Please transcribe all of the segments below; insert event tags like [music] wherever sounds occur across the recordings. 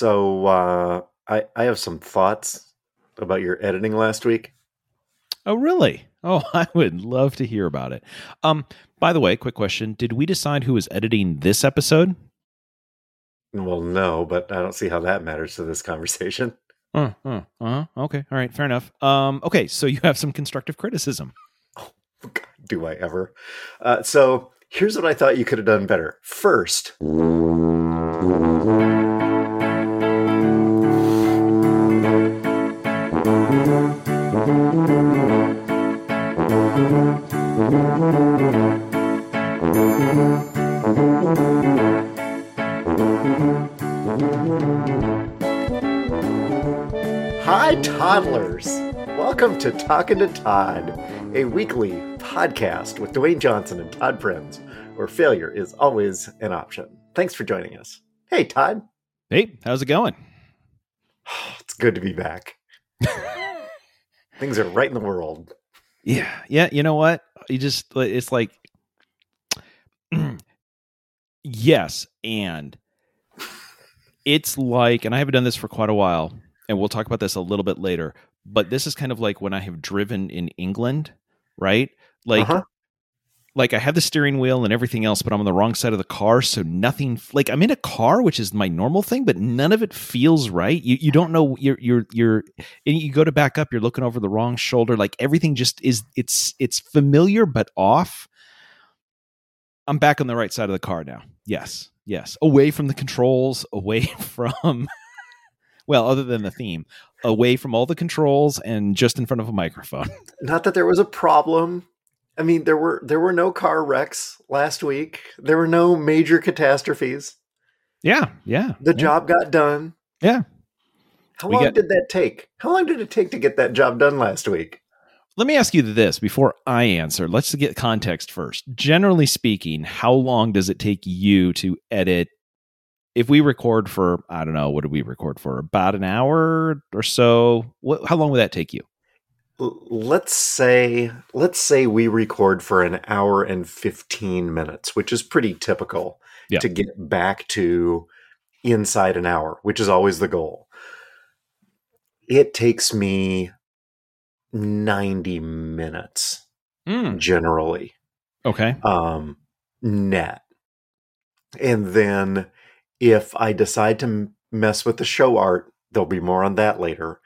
So uh, I I have some thoughts about your editing last week. Oh, really? Oh, [laughs] I would love to hear about it. Um, by the way, quick question: Did we decide who was editing this episode? Well, no, but I don't see how that matters to this conversation. Uh, uh, uh, okay, all right, fair enough. Um, okay, so you have some constructive criticism. Oh, God, do I ever? Uh, so here's what I thought you could have done better. First. Hi, toddlers. Welcome to Talking to Todd, a weekly podcast with Dwayne Johnson and Todd Prinz, where failure is always an option. Thanks for joining us. Hey, Todd. Hey, how's it going? [sighs] It's good to be back. [laughs] Things are right in the world. Yeah, yeah. You know what? You just it's like [clears throat] yes, and [laughs] it's like, and I haven't done this for quite a while, and we'll talk about this a little bit later. But this is kind of like when I have driven in England, right? Like Uh-huh. like I have the steering wheel and everything else, but I'm on the wrong side of the car, so nothing like I'm in a car, which is my normal thing, but none of it feels right. You you don't know you're you're you're and you go to back up, you're looking over the wrong shoulder, like everything just is it's it's familiar but off. I'm back on the right side of the car now. Yes. Yes. Away from the controls, away [laughs] from well, other than the theme, away from all the controls and just in front of a microphone. [laughs] Not that there was a problem. I mean, there were there were no car wrecks last week. There were no major catastrophes. Yeah, yeah. The yeah. job got done. Yeah. How We long got- did that take? How long did it take to get that job done last week? Let me ask you this before I answer. Let's get context first. Generally speaking, how long does it take you to edit? If we record for, I don't know, what did we record for? About an hour or so. What, how long would that take you? Let's say let's say we record for an hour and 15 minutes, which is pretty typical Yeah. to get back to inside an hour, which is always the goal. It takes me 90 minutes generally. Okay. um, net. And then if I decide to mess with the show art, there'll be more on that later.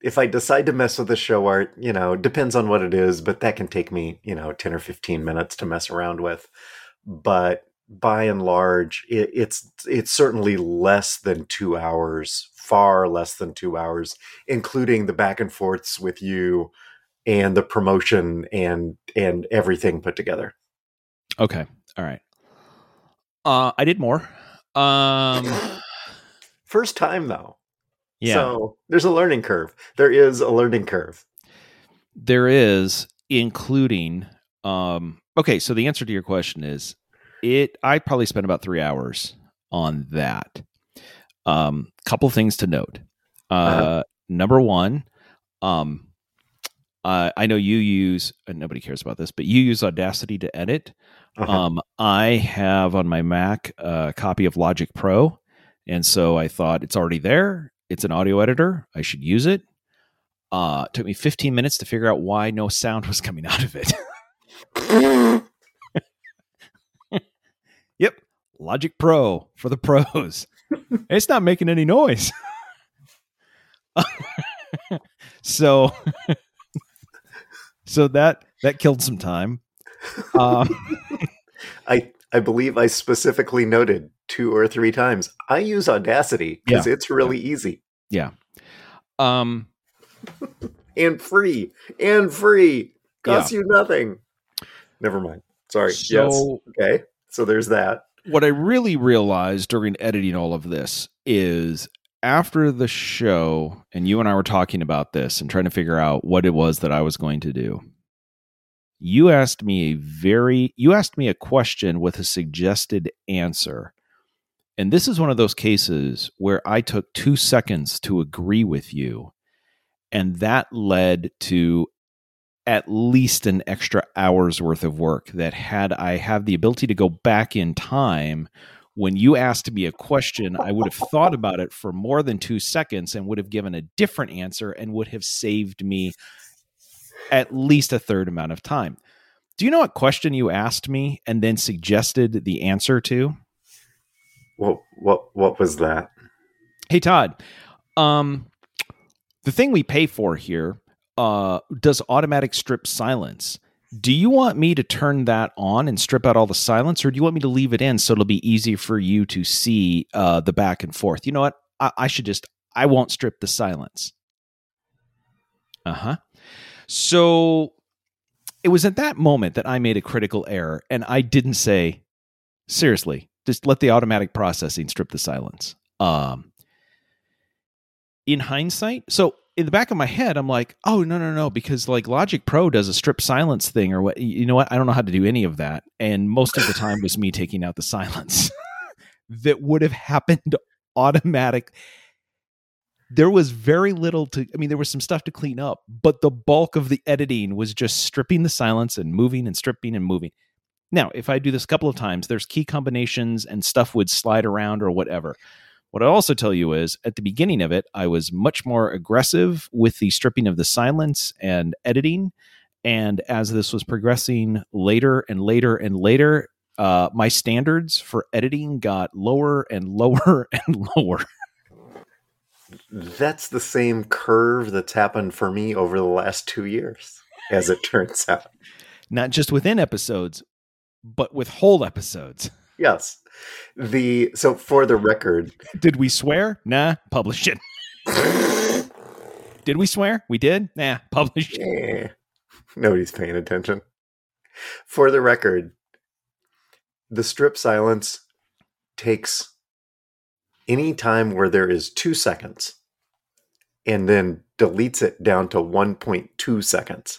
If I decide to mess with the show art, you know, depends on what it is, but that can take me, you know, 10 or 15 minutes to mess around with. But by and large, it, it's it's certainly less than two hours, far less than two hours, including the back and forths with you and the promotion and and everything put together. Okay. All right. Uh, I did more. Um, [laughs] First time though. yeah. So there's a learning curve. There is a learning curve. there is including um okay so the answer to your question is it i probably spent about three hours on that um couple things to note uh Uh-huh. number one um uh, i know you use and nobody cares about this but you use audacity to edit Uh-huh. um i have on my mac a copy of logic pro and so i thought it's already there it's an audio editor i should use it uh, it took me 15 minutes to figure out why no sound [laughs] was coming out of it. [laughs] yep, Logic Pro for the pros. [laughs] it's not making any noise. so, so that that killed some time. Um, [laughs] I I believe I specifically noted two or three times. I use Audacity because it's really easy Yeah. um, [laughs] and free and free. Costs you nothing. Never mind. Sorry. yes. so Okay. So there's that. what I really realized during editing all of this is after the show, and you and I were talking about this and trying to figure out what it was that I was going to do. You asked me a very, you asked me a question with a suggested answer. And this is one of those cases where I took two seconds to agree with you. And that led to at least an extra hour's worth of work that had I have the ability to go back in time when you asked me a question, I would have thought about it for more than two seconds and would have given a different answer and would have saved me at least a third amount of time. Do you know what question you asked me and then suggested the answer to? What what what was that? Hey Todd, um, the thing we pay for here uh, does automatic strip silence. Do you want me to turn that on and strip out all the silence, or do you want me to leave it in so it'll be easy for you to see uh, the back and forth? You know what? I, I should just I won't strip the silence. Uh huh. So it was at that moment that I made a critical error, and I didn't say seriously. Just let the automatic processing strip the silence. Um, in hindsight, so in the back of my head, I'm like, oh no, no, no, because like Logic Pro does a strip silence thing or what you know what? I don't know how to do any of that. And most of the time was me taking out the silence [laughs] that would have happened automatic. There was very little to I mean, there was some stuff to clean up, but the bulk of the editing was just stripping the silence and moving and stripping and moving. Now, if I do this a couple of times, there's key combinations and stuff would slide around or whatever. What I also tell you is at the beginning of it, I was much more aggressive with the stripping of the silence and editing. And as this was progressing later and later and later, uh, my standards for editing got lower and [laughs] lower and lower. That's the same curve that's happened for me over the last two years, as it turns out. Not just within episodes, but with whole episodes. Yes. The so for the record, did we swear? Nah, publish it. did we swear? We did. Nah, publish it. Eh, nobody's paying attention. For the record, the strip silence takes any time where there is two seconds and then deletes it down to 1.2 seconds.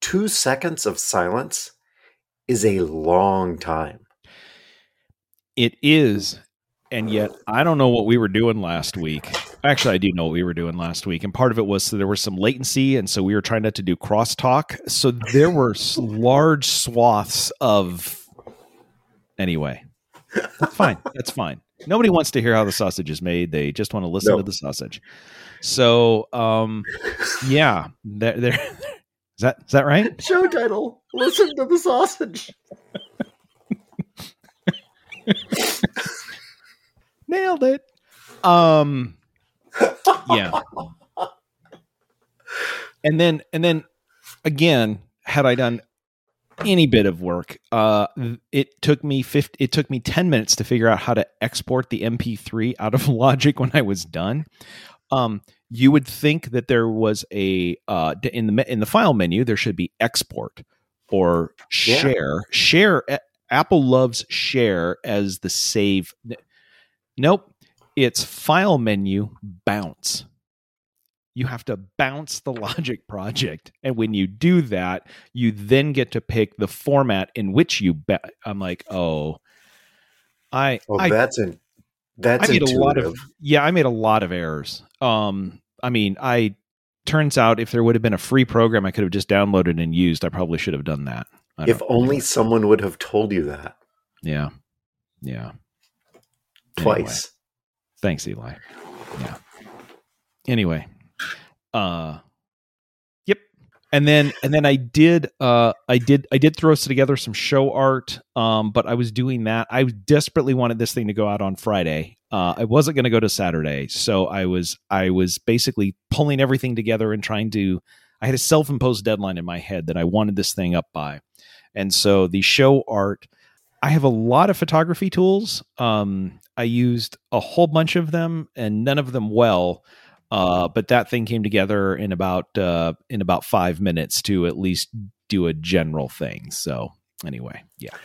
Two seconds of silence is a long time. It is, and yet I don't know what we were doing last week. Actually, I do know what we were doing last week, and part of it was so there was some latency, and so we were trying not to do crosstalk. So there were large swaths of. Anyway, that's fine. That's fine. Nobody wants to hear how the sausage is made. They just want to listen no. to the sausage. So, um, yeah, there, there. Is that is that right? [laughs] Show title: Listen to the sausage. [laughs] Nailed it. Um yeah. [laughs] And then and then again, had I done any bit of work, uh it took me 50, it took me 10 minutes to figure out how to export the MP3 out of [laughs] Logic when I was done. Um you would think that there was a uh in the in the file menu there should be export or share. Yeah. Share Apple loves share as the save. Nope. It's file menu bounce. You have to bounce the [laughs] Logic project. And when you do that, you then get to pick the format in which you ba- I'm like, oh, I. Oh, I, that's an. That's I made intuitive. a lot of yeah, I made a lot of errors. Um, I mean, I turns out if there would have been a free program I could have just downloaded and used, I probably should have done that. If only someone would have told you that. Yeah. Yeah. Twice. Anyway. Thanks, Eli. Yeah. Anyway. Uh Yep. And then and then I did uh I did I did throw together some show art. Um, but I was doing that. I desperately wanted this thing to go out on Friday. Uh I wasn't gonna go to Saturday. So I was I was basically pulling everything together and trying to I had a self-imposed deadline in my head that I wanted this thing up by. And so the show art, I have a lot of photography tools. Um, I used a whole bunch of them and none of them well. Uh, but that thing came together in about uh, in about five minutes to at least do a general thing. So anyway, yeah.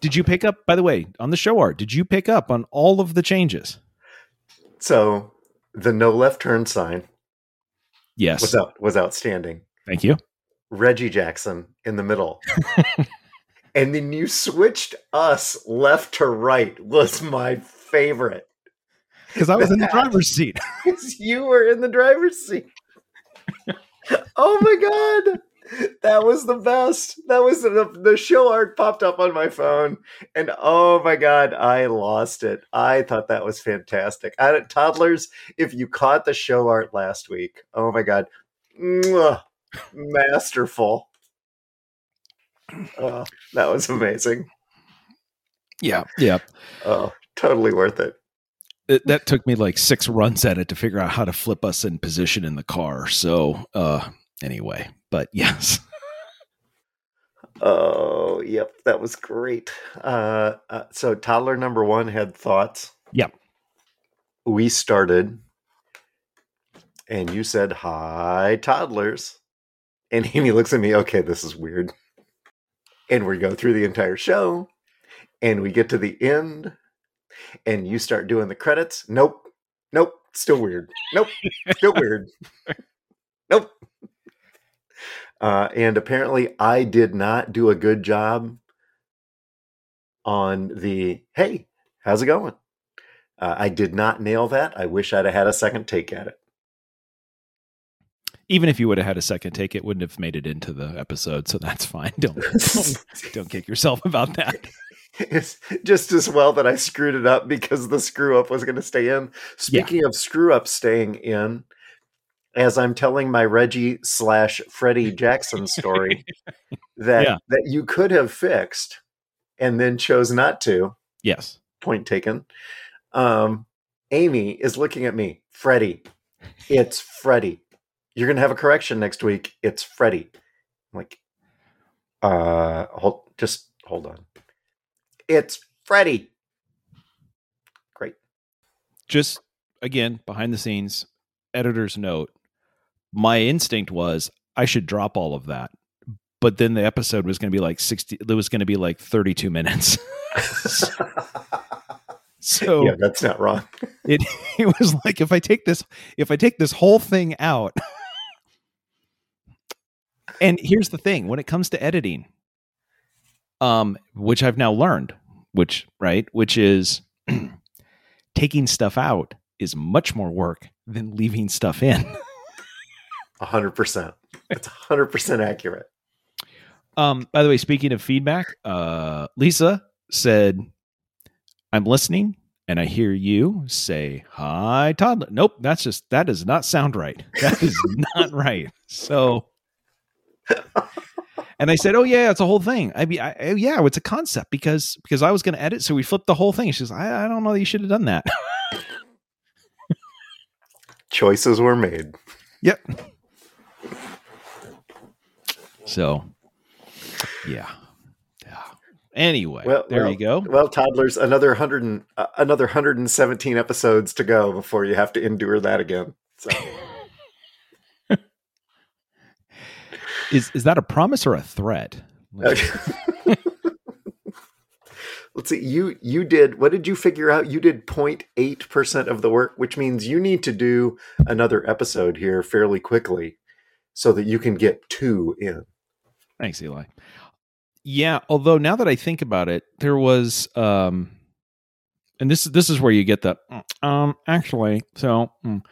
Did you pick up? By the way, on the show art, did you pick up on all of the changes? So the no left turn sign, yes, was out, was outstanding. Thank you. Reggie Jackson in the middle. [laughs] and then you switched us left to right was my favorite. Because I was in the driver's seat. [laughs] [laughs] you were in the driver's seat. oh my god. that was the best. That was the, the show art popped up on my phone, and oh my god, I lost it. I thought that was fantastic. I, toddlers, if you caught the show art last week, oh my god, mwah, masterful. Oh, that was amazing. Yeah, yeah. Oh, totally worth it. It. That took me like six runs at it to figure out how to flip us in position in the car. So, uh, anyway, but [laughs] yes. Oh, yep, that was great. Uh, uh, so toddler number one had thoughts. Yep. We started, and you said, "Hi, toddlers," and [laughs] Amy looks at me. Okay, this is weird. And we go through the entire show, and we get to the end, and you start doing the credits. Nope, nope, still weird. Nope, still weird. Nope. Uh, and apparently, I did not do a good job on the hey, how's it going? Uh, I did not nail that. I wish I'd have had a second take at it. Even if you would have had a second take, it wouldn't have made it into the episode, so that's fine. Don't don't, don't kick yourself about that. [laughs] It's just as well that I screwed it up because the screw up was going to stay in. Speaking of screw up staying in, as I'm telling my Reggie slash Freddie [laughs] Jackson story [laughs] that Yeah. that you could have fixed and then chose not to. Yes. Point taken. Um, Amy is looking at me. Freddie, it's Freddie. You're gonna have a correction next week. It's Freddie. I'm like, uh, hold, just hold on. It's Freddie. Great. Just again, behind the scenes, editor's note. My instinct was I should drop all of that. But then the episode was going to be like 60 it was going to be like 32 minutes. [laughs] so yeah, that's not wrong. [laughs] it it was like if I take this if I take this whole thing out. and here's the thing, when it comes to editing, um, which I've now learned, which right, which is [clears throat] taking stuff out is much more work than leaving stuff in. [laughs] A hundred percent. It's a hundred percent accurate. Um, by the way, speaking of feedback, uh, Lisa said, "I'm listening, and I hear you say hi, toddler." Nope, that's just that does not sound right. That is [laughs] not right. So, and I said, "Oh yeah, it's a whole thing." I be, I, oh, yeah, it's a concept because because I was going to edit, so we flipped the whole thing. She says, "I, I don't know that you should have done that." [laughs] Choices were made. yep. So, yeah, yeah. Anyway, Well, there well, you go. Well, toddlers, another hundred and uh, another hundred and seventeen episodes to go before you have to endure that again. So Is is that a promise or a threat? [laughs] let's see. You you did what did you figure out? You did 0.8 percent of the work, which means you need to do another episode here fairly quickly, so that you can get two in. Thanks, Eli. Yeah, although now that I think about it, there was um and this this is where you get the um actually, so mm.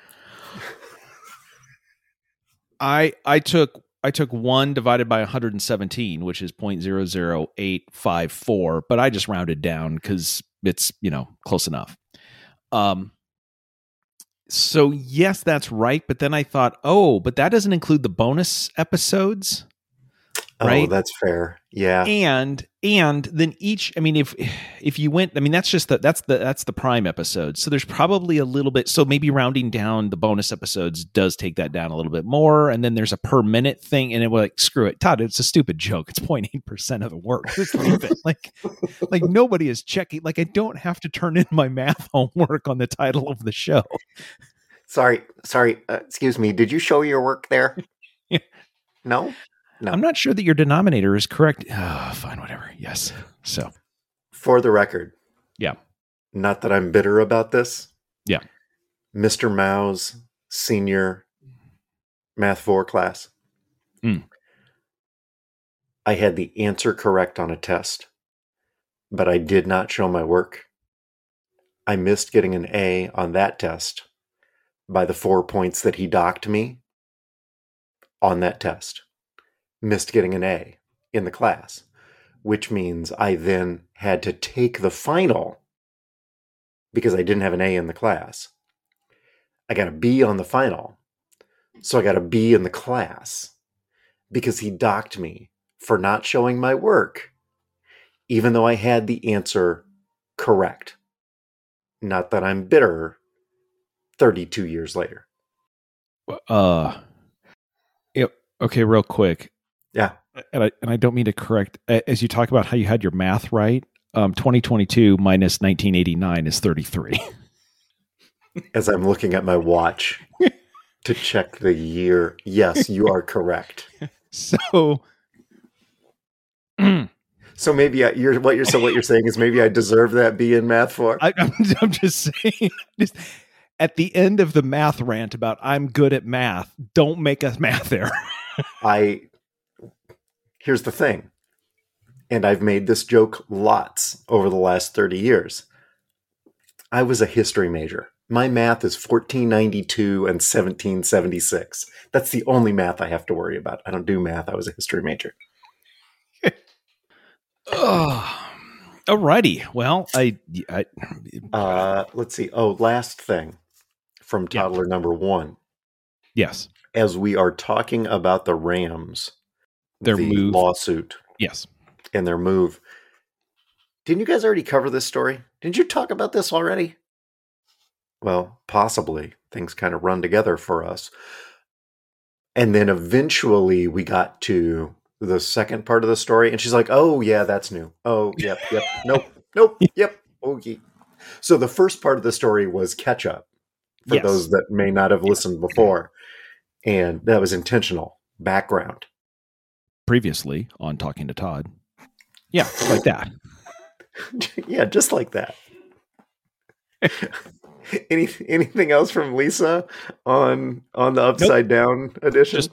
[laughs] I I took I took 1 divided by 117, which is 0.00854, but I just rounded down cuz it's, you know, close enough. Um so yes, that's right, but then I thought, "Oh, but that doesn't include the bonus episodes." Oh, Right. that's fair. Yeah. and and then each i mean if if you went i mean that's just the that's the that's the prime episode so there's probably a little bit so maybe rounding down the bonus episodes does take that down a little bit more and then there's a per minute thing and it was like screw it todd it's a stupid joke it's [laughs] 0.8% of the work just leave it like like nobody is checking like i don't have to turn in my math [laughs] homework on the title of the show Sorry, sorry. Uh, excuse me. Did you show your work there? [laughs] Yeah. No. No. i'm not sure that your denominator is correct oh, [sighs] fine whatever yes so For the record. Yeah. Not that I'm bitter about this. Yeah. Mr. Mao's senior math 4 class. Mm. I had the answer correct on a test, but I did not show my work. I missed getting an A on that test by the four points that he docked me on that test. Missed getting an A in the class, which means I then had to take the final because I didn't have an A in the class. I got a B on the final. So I got a B in the class because he docked me for not showing my work, even though I had the answer correct. Not that I'm bitter 32 years later. Uh, yep. Okay, real quick. Yeah. And I and I don't mean to correct as you talk about how you had your math right. Um, 2022 minus 1989 is 33. [laughs] as I'm looking at my watch [laughs] to check the year, yes, you are correct. [laughs] So, [clears throat] so maybe I, you're what you're so what you're saying is maybe I deserve that B in math for. I, am I'm just saying. Just, at the end of the math rant about I'm good at math, don't make a math error. I here's the thing, and I've made this joke lots over the last 30 years. I was a history major. My math is 1492 and 1776. That's the only math I have to worry about. I don't do math. I was a history major. oh, alrighty. Well, I, I uh, let's see. Oh, last thing from toddler yeah. number one. Yes. As we are talking about the Rams, their the move. lawsuit. Yes. And their move. Didn't you guys already cover this story? Didn't you talk about this already? Well, possibly. Things kind of run together for us. And then eventually we got to the second part of the story, and she's like, Oh, yeah, that's new. Oh, yep, yep. Nope, nope, [laughs] yep. Okay. So the first part of the story was catch up for yes. those that may not have listened before. And that was intentional background. Previously on Talking to Todd. Yeah, like that. [laughs] yeah, just like that. [laughs] Any anything else from Lisa on on the upside nope. down edition? Just,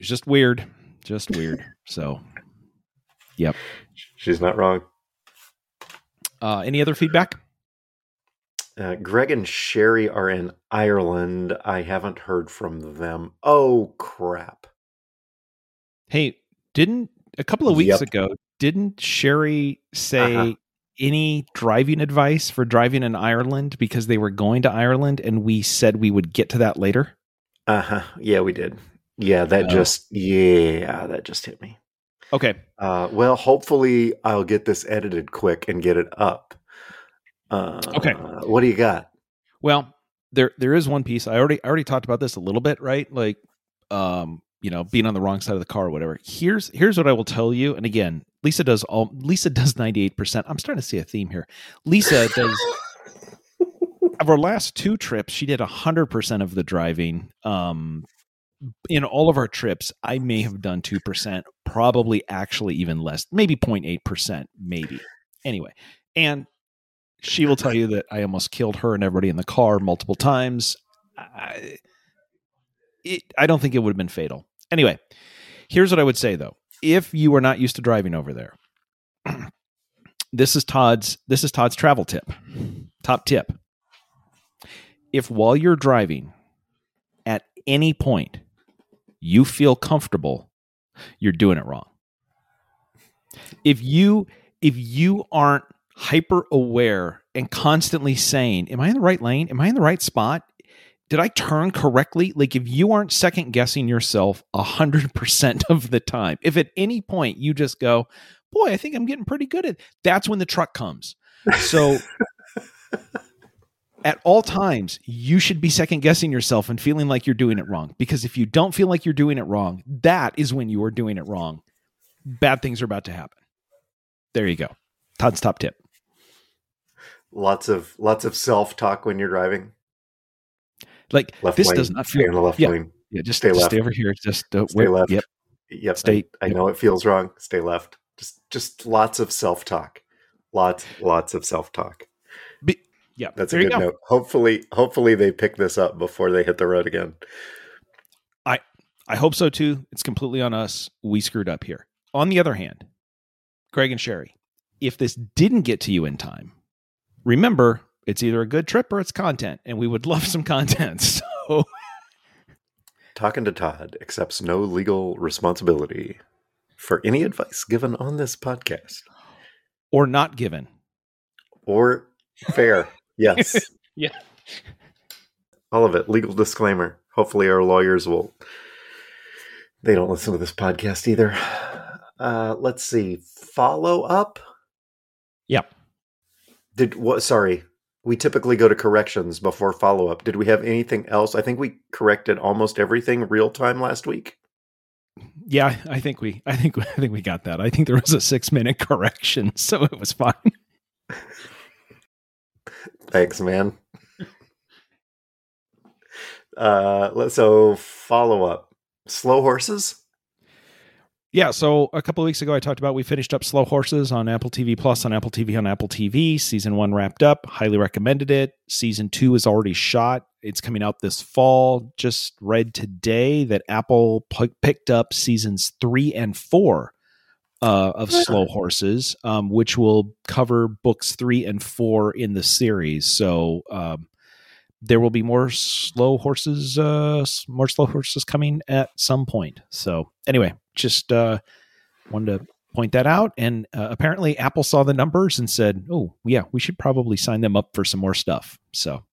just weird. Just weird. So Yep. She's not wrong. Uh, any other feedback? Uh, Greg and Sherry are in Ireland. I haven't heard from them. Oh crap! Hey, didn't a couple of weeks yep. ago? Didn't Sherry say uh-huh. any driving advice for driving in Ireland because they were going to Ireland, and we said we would get to that later? Uh huh. Yeah, we did. Yeah, that oh. just yeah, that just hit me. Okay. Uh, well, hopefully, I'll get this edited quick and get it up. Uh, okay. What do you got? Well, there there is one piece. I already I already talked about this a little bit, right? Like, um, you know, being on the wrong side of the car or whatever. Here's here's what I will tell you. And again, Lisa does all. Lisa does ninety eight percent. I'm starting to see a theme here. Lisa does. [laughs] of our last two trips, she did hundred percent of the driving. Um, in all of our trips, I may have done two percent, probably actually even less, maybe 0.8 percent, maybe. Anyway, and she will tell you that I almost killed her and everybody in the car multiple times. I, it, I don't think it would have been fatal. Anyway, here's what I would say though: if you are not used to driving over there, [clears throat] this is Todd's. This is Todd's travel tip. Top tip: if while you're driving, at any point, you feel comfortable, you're doing it wrong. If you if you aren't hyper aware and constantly saying, Am I in the right lane? Am I in the right spot? Did I turn correctly? Like, if you aren't second guessing yourself 100% of the time, if at any point you just go, Boy, I think I'm getting pretty good at that's when the truck comes. So, [laughs] at all times, you should be second guessing yourself and feeling like you're doing it wrong. Because if you don't feel like you're doing it wrong, that is when you are doing it wrong. Bad things are about to happen. There you go. Todd's top tip. Lots of lots of self talk when you're driving. Like left this lane, does not feel in the left yeah, lane. Yeah, just stay left. Stay over here. Just uh, stay left. Yep. Yep. Stay. I, I yep. know it feels wrong. Stay left. Just just lots of self talk. Lots lots of self talk. Yeah, that's a good go. note. Hopefully, hopefully they pick this up before they hit the road again. I I hope so too. It's completely on us. We screwed up here. On the other hand, Craig and Sherry, if this didn't get to you in time, remember it's either a good trip or it's content, and we would love some content. [laughs] So, talking to Todd accepts no legal responsibility. for any advice given on this podcast or not given. or fair. [laughs] Yes. Yeah. All of it. Legal disclaimer. Hopefully, our lawyers will. They don't listen to this podcast either. Uh, let's see. Follow up. Yep. Did what? Sorry, we typically go to corrections before follow up. Did we have anything else? I think we corrected almost everything real time last week. Yeah, I think we, I think, [laughs] I think we got that. I think there was a six minute [laughs] correction, so it was fine. Thanks, man. uh, so follow up. Slow horses. Yeah, so a couple of weeks ago, I talked about we finished up Slow Horses on Apple TV Plus, on Apple TV, on Apple TV. Season one wrapped up. Highly recommended it. Season two is already shot. It's coming out this fall. Just read today that Apple p- picked up seasons three and four uh, of Slow Horses, um, which will cover books three and four in the series. So um, there will be more slow horses, uh, more slow horses coming at some point. So anyway, just uh, wanted to point that out. And uh, apparently, Apple saw the numbers and said, "Oh, yeah, we should probably sign them up for some more stuff." So,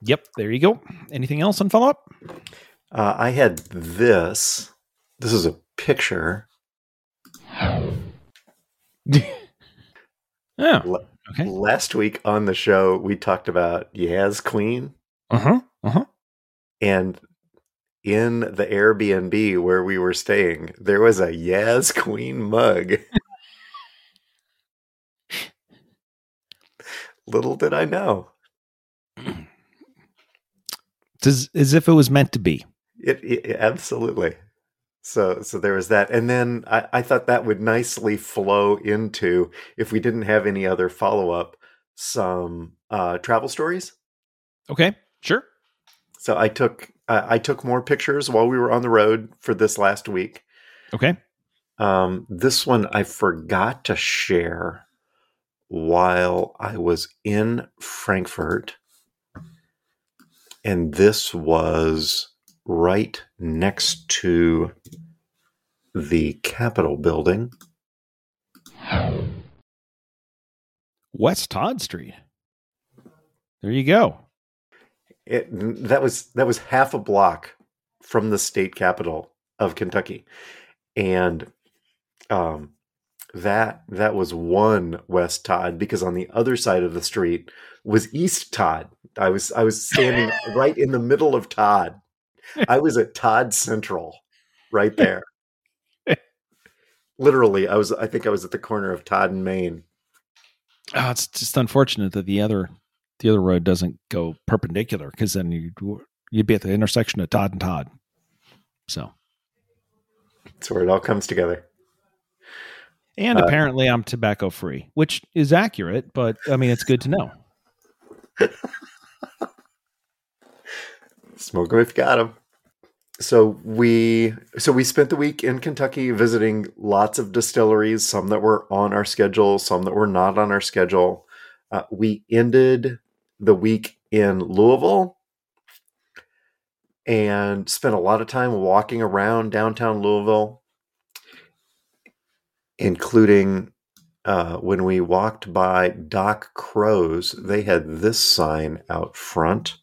yep, there you go. Anything else on follow up? Uh, I had this. This is a picture. [laughs] Yeah. Okay. Last week on the show, we talked about Yaz Queen, Uh huh. Uh huh. and in the Airbnb where we were staying, there was a Yaz Queen mug. Little did I know. As, as if it was meant to be. It, it absolutely. So so there was that, and then I, I thought that would nicely flow into if we didn't have any other follow up, some uh, travel stories. Okay. Sure. So I took I I took more pictures while we were on the road for this last week. Okay. Um, this one I forgot to share while I was in Frankfort, and this was right next to the Capitol building. West Todd Street. There you go. It, that was that was half a block from the state capital of Kentucky, and um, that that was one West Todd because on the other side of the street was East Todd. I was I was standing [laughs] right in the middle of Todd. I was at Todd Central, right there. Literally, I was. I think I was at the corner of Todd and Main. Oh, it's just unfortunate that the other the other road doesn't go perpendicular because then you you'd be at the intersection of Todd and Todd. So, That's where it all comes together. and Uh, apparently I'm tobacco free, which is accurate, but I mean it's good to know. [laughs] If you got 'em. So we so we spent the week in Kentucky visiting lots of distilleries, some that were on our schedule, some that were not on our schedule. Uh, we ended the week in Louisville and spent a lot of time walking around downtown Louisville, including uh, when we walked by Doc Crow's. They had this sign out front.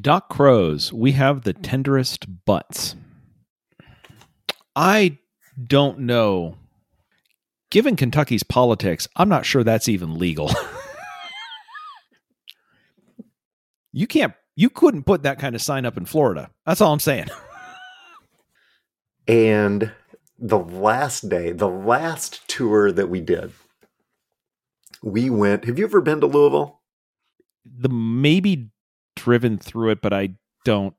Doc Crows, we have the tenderest butts. I don't know. Given Kentucky's politics, I'm not sure that's even legal. you can't you couldn't put that kind of sign up in Florida. That's all I'm saying. And the last day, the last tour that we did, we went. Have you ever been to Louisville? The maybe driven through it, but I don't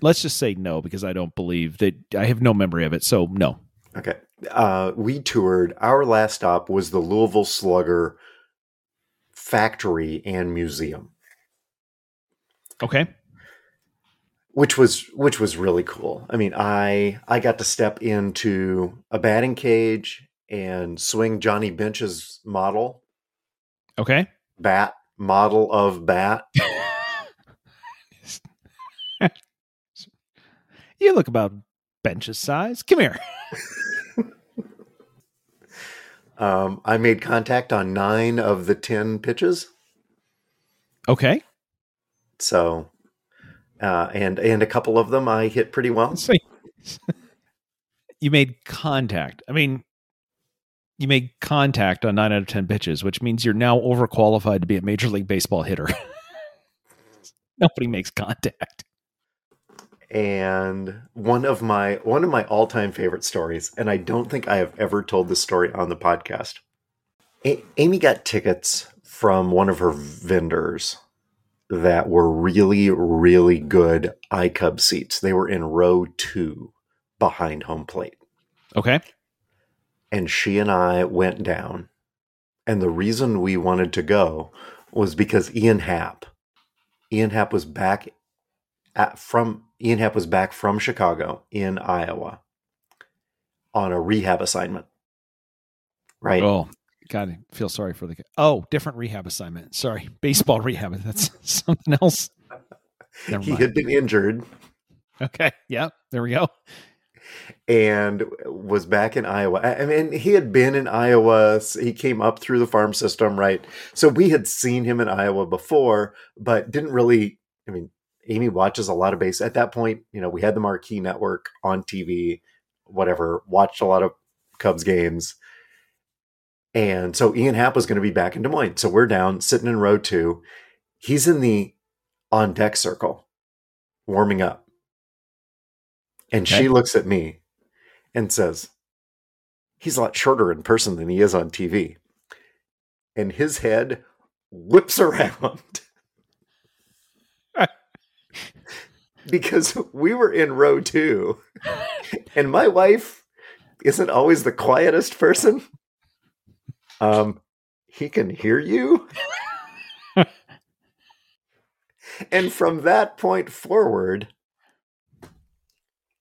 let's just say no because I don't believe that I have no memory of it. So no. Okay. Uh, we toured. Our last stop was the Louisville Slugger factory and museum, Okay. which was which was really cool. I mean, I I got to step into a batting cage and swing Johnny Bench's model Okay. bat model of bat. [laughs] you look about bench's size. Come here. [laughs] Um, I made contact on nine of the 10 pitches. Okay. So, uh, and, and a couple of them I hit pretty well. So [laughs] you made contact. I mean, you made contact on nine out of 10 pitches, which means you're now overqualified to be a Major League Baseball hitter. [laughs] Nobody makes contact. and one of my one of my all-time favorite stories and i don't think i have ever told this story on the podcast A- amy got tickets from one of her vendors that were really really good icub seats they were in row two behind home plate Okay. And she and i went down and the reason we wanted to go was because ian happ ian happ was back at, from Ian Happ was back from Chicago in Iowa on a rehab assignment. Right. Oh, God, I feel sorry for the. Oh, different rehab assignment. Sorry, baseball rehab. [laughs] That's something else. [laughs] He had been injured Okay. Yep. There we go. And was back in Iowa. I mean, he had been in Iowa. He came up through the farm system, right? So we had seen him in Iowa before, but didn't really. I mean, Amy watches a lot of base at that point. You know, we had the Marquee Network on TV, whatever. Watched a lot of Cubs games, and so Ian Happ was going to be back in Des Moines. So we're down sitting in row two. He's in the on deck circle, warming up, and Okay. she looks at me and says, He's a lot shorter in person than he is on TV. And his head whips around [laughs] because we were in row two. And my wife isn't always the quietest person. Um, he can hear you. [laughs] and from that point forward,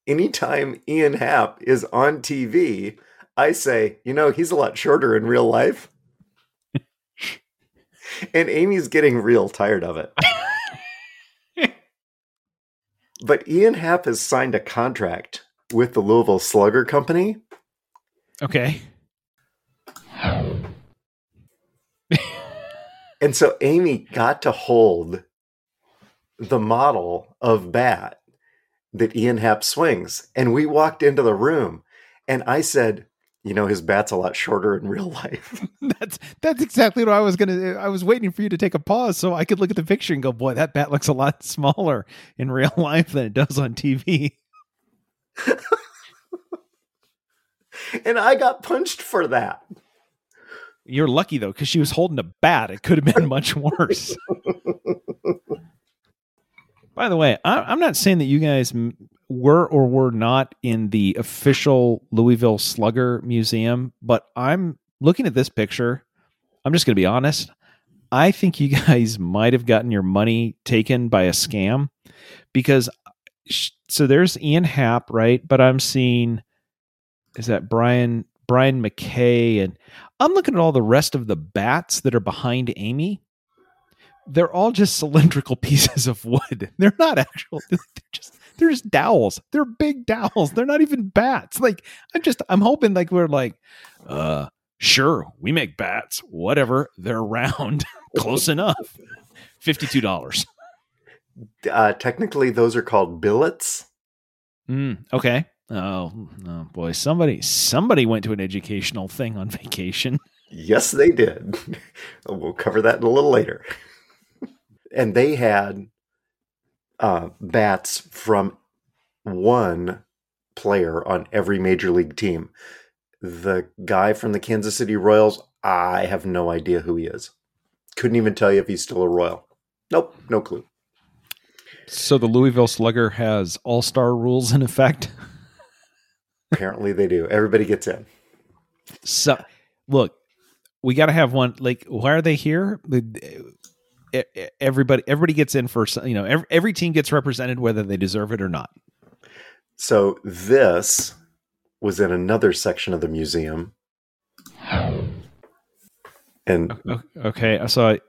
anytime Ian Happ is on TV, I say, you know, he's a lot shorter in real life. [laughs] and Amy's getting real tired of it. [laughs] but Ian Happ has signed a contract with the Louisville Slugger Company. Okay. And so Amy got to hold the model of bat that Ian Happ swings. And we walked into the room and I said, you know, his bat's a lot shorter in real [laughs] life. That's that's exactly what I was gonna. I was waiting for you to take a pause so I could look at the picture and go, "Boy, that bat looks a lot [laughs] smaller in real life than it does on TV." [laughs] and I got punched for that. You're lucky though, because she was holding a bat. It could have been much worse. By the way, I'm not saying that you guys were or were not in the official Louisville Slugger Museum, but I'm looking at this picture. I'm just going to be honest. I think you [laughs] guys might have gotten your money taken by a scam because so there's Ian Happ, right? But I'm seeing is that Brian Brian McKay and I'm looking at all the rest of the bats that are behind Amy they're all just cylindrical [laughs] pieces of wood. [laughs] They're not actual. They're just they're just dowels. They're big dowels. They're not even bats. Like I'm just I'm hoping like we're like, uh, sure we make bats. Whatever. They're round. [laughs] Close enough. Fifty two dollars. Uh, technically, those are called billets. Mm, okay. Oh, oh boy. Somebody somebody went to an educational thing on vacation. Yes, they did. we'll cover that a little later. And they had uh, bats from one player on every major league team. The guy from the Kansas City Royals, I have no idea who he is. Couldn't even tell you if he's still a Royal. Nope, no clue. So the Louisville Slugger has all star rules in effect. Apparently they do. Everybody gets in. So, look, we got to have one. Like, why are they here? Everybody, everybody gets in for you know. Every, every team gets represented, whether they deserve it or not. So this was in another section of the museum. And Okay, so I,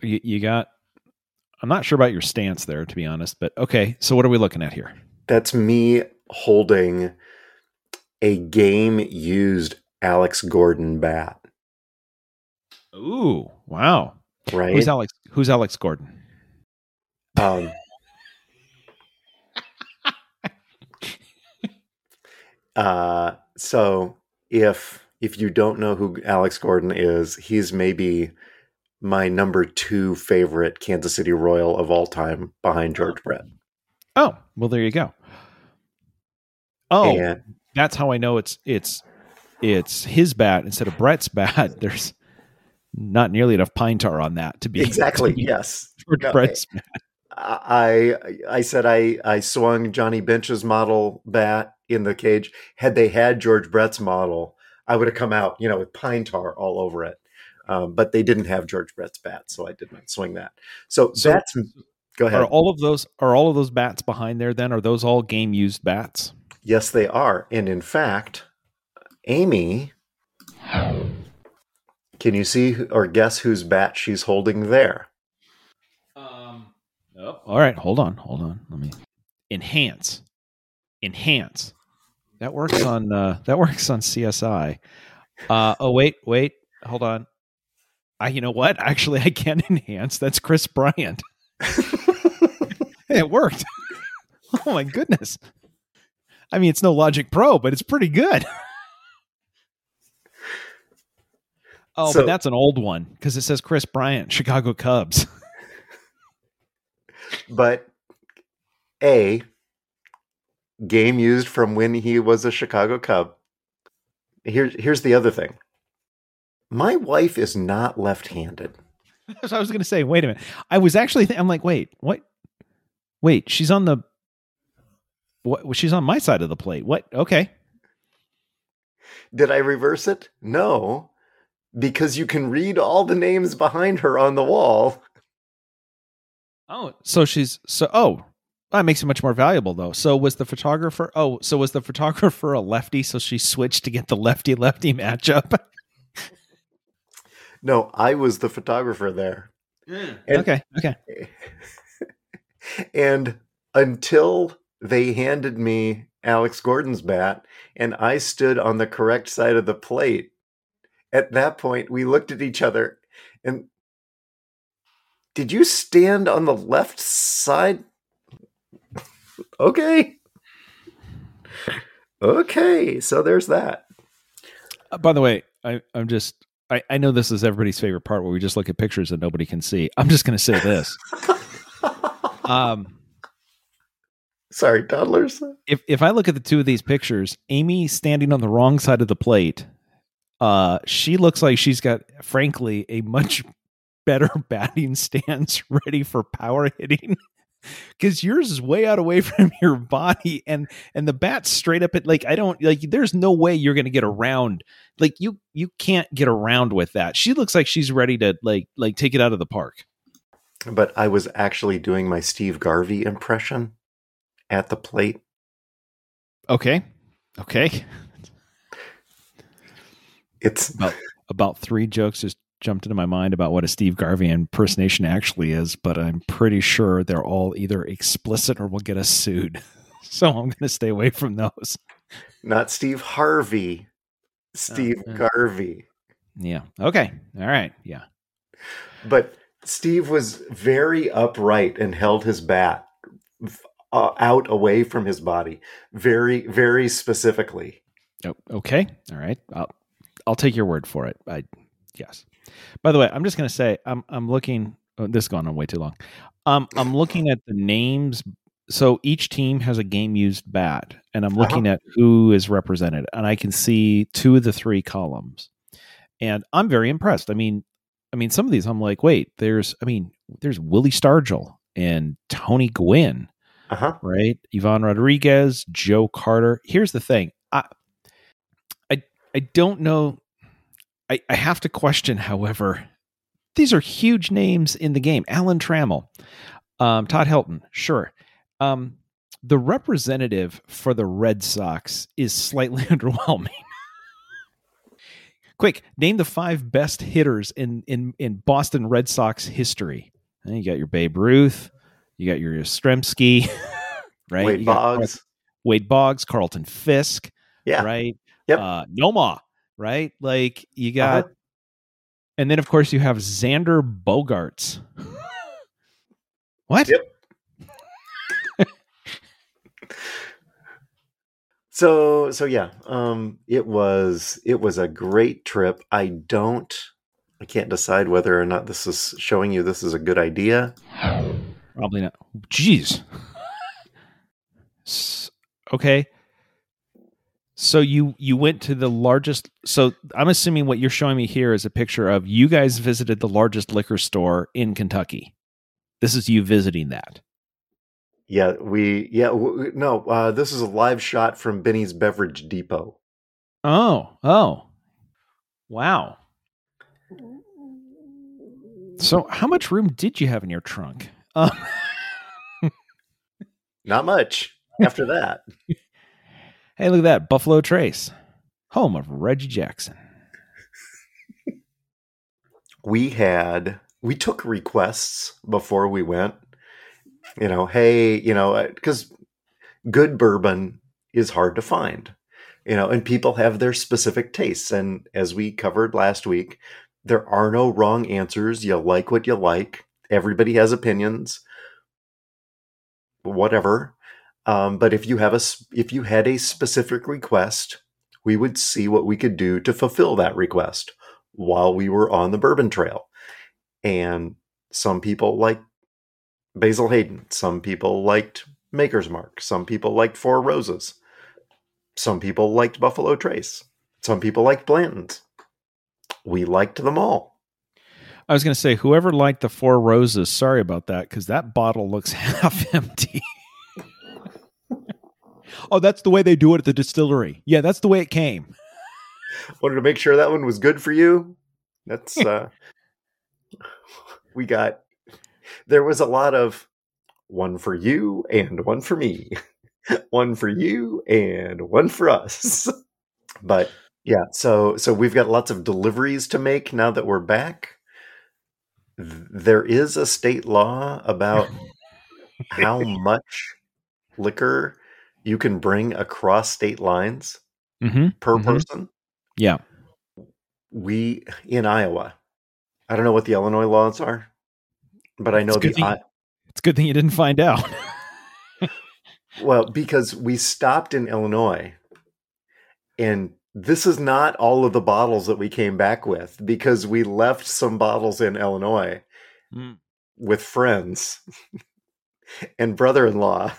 you, you got. I'm not sure about your stance there, to be honest. But okay, so what are we looking at here? that's me holding a game used Alex Gordon bat. Ooh, wow. Right? Who's Alex? Who's Alex Gordon? Um, [laughs] uh, so if if you don't know who Alex Gordon is, he's maybe my number two favorite Kansas City Royal of all time, behind George Brett. Oh, well, there you go. Oh, And that's how I know it's it's it's his bat instead of Brett's bat. [laughs] There's not nearly enough pine tar on that to be [laughs] exactly to be yes. George No, Brett's. I I said I I swung Johnny Bench's model bat in the cage. Had they had George Brett's model, I would have come out, you know, with pine tar all over it. Um, but they didn't have George Brett's bat, so I did not swing that. So, So- that's go ahead. Are all of those are all of those bats behind there? Then are those all game used bats? Yes, they are. And in fact, Amy, can you see or guess whose bat she's holding there? Um. All right, hold on, hold on. Let me enhance, enhance. That works on uh, that works on CSI. Uh, oh wait, wait, hold on. I, you know what? Actually, I can [laughs] enhance. That's Kris Bryant. [laughs] It worked. [laughs] oh my goodness. I mean, it's no Logic Pro, but it's pretty good. Oh, So- but that's an old one because it says Kris Bryant, Chicago Cubs. [laughs] but A, game used from when he was a Chicago Cub. Here's here's the other thing. My wife is not left-handed. [laughs] So I was going to say, wait a minute. I was actually, th- I'm like, wait, what? Wait, she's on the, what? She's on my side of the plate. What? Okay. Did I reverse it? No, because you can read all the names behind her on the wall. Oh, so she's so. Oh, that makes it much more valuable though. So was the photographer? Oh, so was the photographer a lefty? So she switched to get the lefty lefty matchup. [laughs] No, I was the photographer there. Mm. And- okay. Okay. [laughs] and until they handed me Alex Gordon's bat and I stood on the correct side of the plate, at that point we looked at each other and did you stand on the left side? okay. Okay, so there's that. Uh, by the way, I, I'm just. I, I know this is everybody's favorite part where we just look at pictures that nobody can see. I'm just going to say this. [laughs] Um, Sorry, toddlers. if if I look at the two of these pictures, Amy standing on the wrong side of the plate, uh, she looks like she's got, frankly, a much [laughs] better [laughs] batting stance [laughs] ready for power hitting. Because yours is way out away from your body, and and the bat's straight up at like I don't like. There's no way you're going to get around. Like you you can't get around with that. She looks like she's ready to like like take it out of the park. But I was actually doing my Steve Garvey impression at the plate. Okay, okay. It's about three jokes just jumped into my mind about what a Steve Garvey impersonation actually is, but I'm pretty sure they're all either explicit or will get us sued. [laughs] So I'm going to stay away from those. not Steve Harvey, Steve. Garvey. Yeah. Okay. All right. Yeah. But Steve was very upright and held his bat uh, out away from his body, very, very specifically. Oh, okay. All right. I'll I'll take your word for it. I yes. By the way, I'm just going to say I'm I'm looking. Oh, this has gone on way too long. Um, I'm looking at the names. So each team has a game used bat, and I'm looking at who is represented, and I can see two of the three columns, and I'm very impressed. I mean, I mean, some of these I'm like, wait, there's, I mean, there's Willie Stargell and Tony Gwynn Uh huh. right? Ivan Rodriguez, Joe Carter. Here's the thing. I don't know. I, I have to question, however, these are huge names in the game. Alan Trammell, um, Todd Helton, sure. Um, the representative for the Red Sox is slightly [laughs] underwhelming. Quick, name the five best hitters in in in Boston Red Sox history. And you got your Babe Ruth, you got your Yastrzemski, [laughs] right? Wade Boggs. Wade Boggs, Carlton Fisk, Yeah. right? Yep. Uh, Nomar, right? Like you got, Uh-huh. and then of course you have Xander Bogaerts. what? Yep. So so yeah, um, it was it was a great trip. I don't, I can't decide whether or not this is showing you this is a good idea. Probably not. Jeez. Okay. So you you went to the largest. So I'm assuming what you're showing me here is a picture of you guys visited the largest liquor store in Kentucky. This is you visiting that. Yeah, we yeah w- no. Uh, this is a live shot from Benny's Beverage Depot. Oh, oh, wow. So how much room did you have in your trunk? Um, [laughs] Not much after that. [laughs] hey, look at that Buffalo Trace, home of Reggie Jackson. we had we took requests before we went you know hey you know uh, because good bourbon is hard to find you know and people have their specific tastes. And as we covered last week there are no wrong answers. You like what you like. Everybody has opinions. Whatever um, but if you have a if you had a specific request we would see what we could do to fulfill that request while we were on the bourbon trail. And some people liked basil hayden. Some people liked maker's mark. Some people liked four roses. Some people liked buffalo trace. Some people liked blanton's. We liked them all. I was going to say, whoever liked the Four Roses, sorry about that, because that bottle looks [laughs] half empty. Oh, that's the way they do it at the distillery. Yeah, that's the way it came. [laughs] wanted to make sure that one was good for you that's [laughs] uh we got there was a lot of one for you and one for me [laughs] one for you and one for us but yeah so so we've got lots of deliveries to make now that we're back there is a state law about how much liquor you can bring across state lines Mm-hmm. per Mhm. person Yeah. we in Iowa. I don't know what the Illinois laws are, but I know It's the thing- I, It's good thing you didn't find out. [laughs] well because we stopped in Illinois, and this is not all of the bottles that we came back with because we left some bottles in Illinois Mm. with friends [laughs] and brother-in-law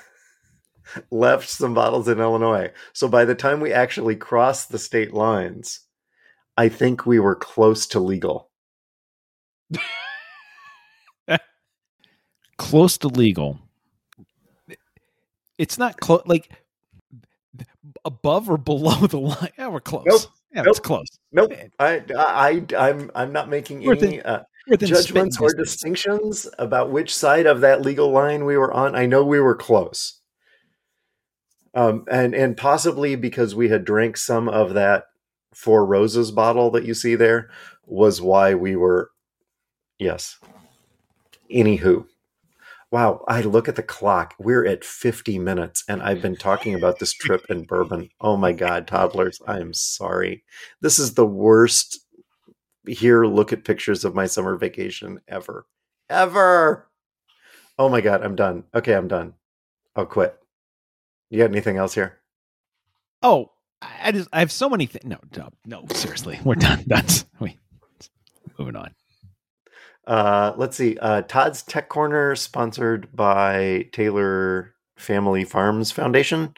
[laughs] left some bottles in Illinois. So by the time we actually crossed the state lines, I think we were close to legal. [laughs] close to legal. It's not close, like above or below the line. Yeah, we're close. Nope. Yeah, it's close. Nope. I, I, I'm, I'm not making We're any uh, judgments or distinctions about which side of that legal line we were on. I know we were close, um, and and possibly because we had drank some of that Four Roses bottle that you see there was why we were. Yes. Anywho, wow! I look at the clock. We're at 50 minutes, and I've been talking about this trip in bourbon. Oh my god, toddlers! I am sorry. This is the worst here look at pictures of my summer vacation ever ever oh my god i'm done okay i'm done i'll quit you got anything else here Oh, I just I have so many things. No, no, no. Seriously, we're done. [laughs] That's wait. Moving on. uh let's see uh todd's tech corner sponsored by taylor family farms foundation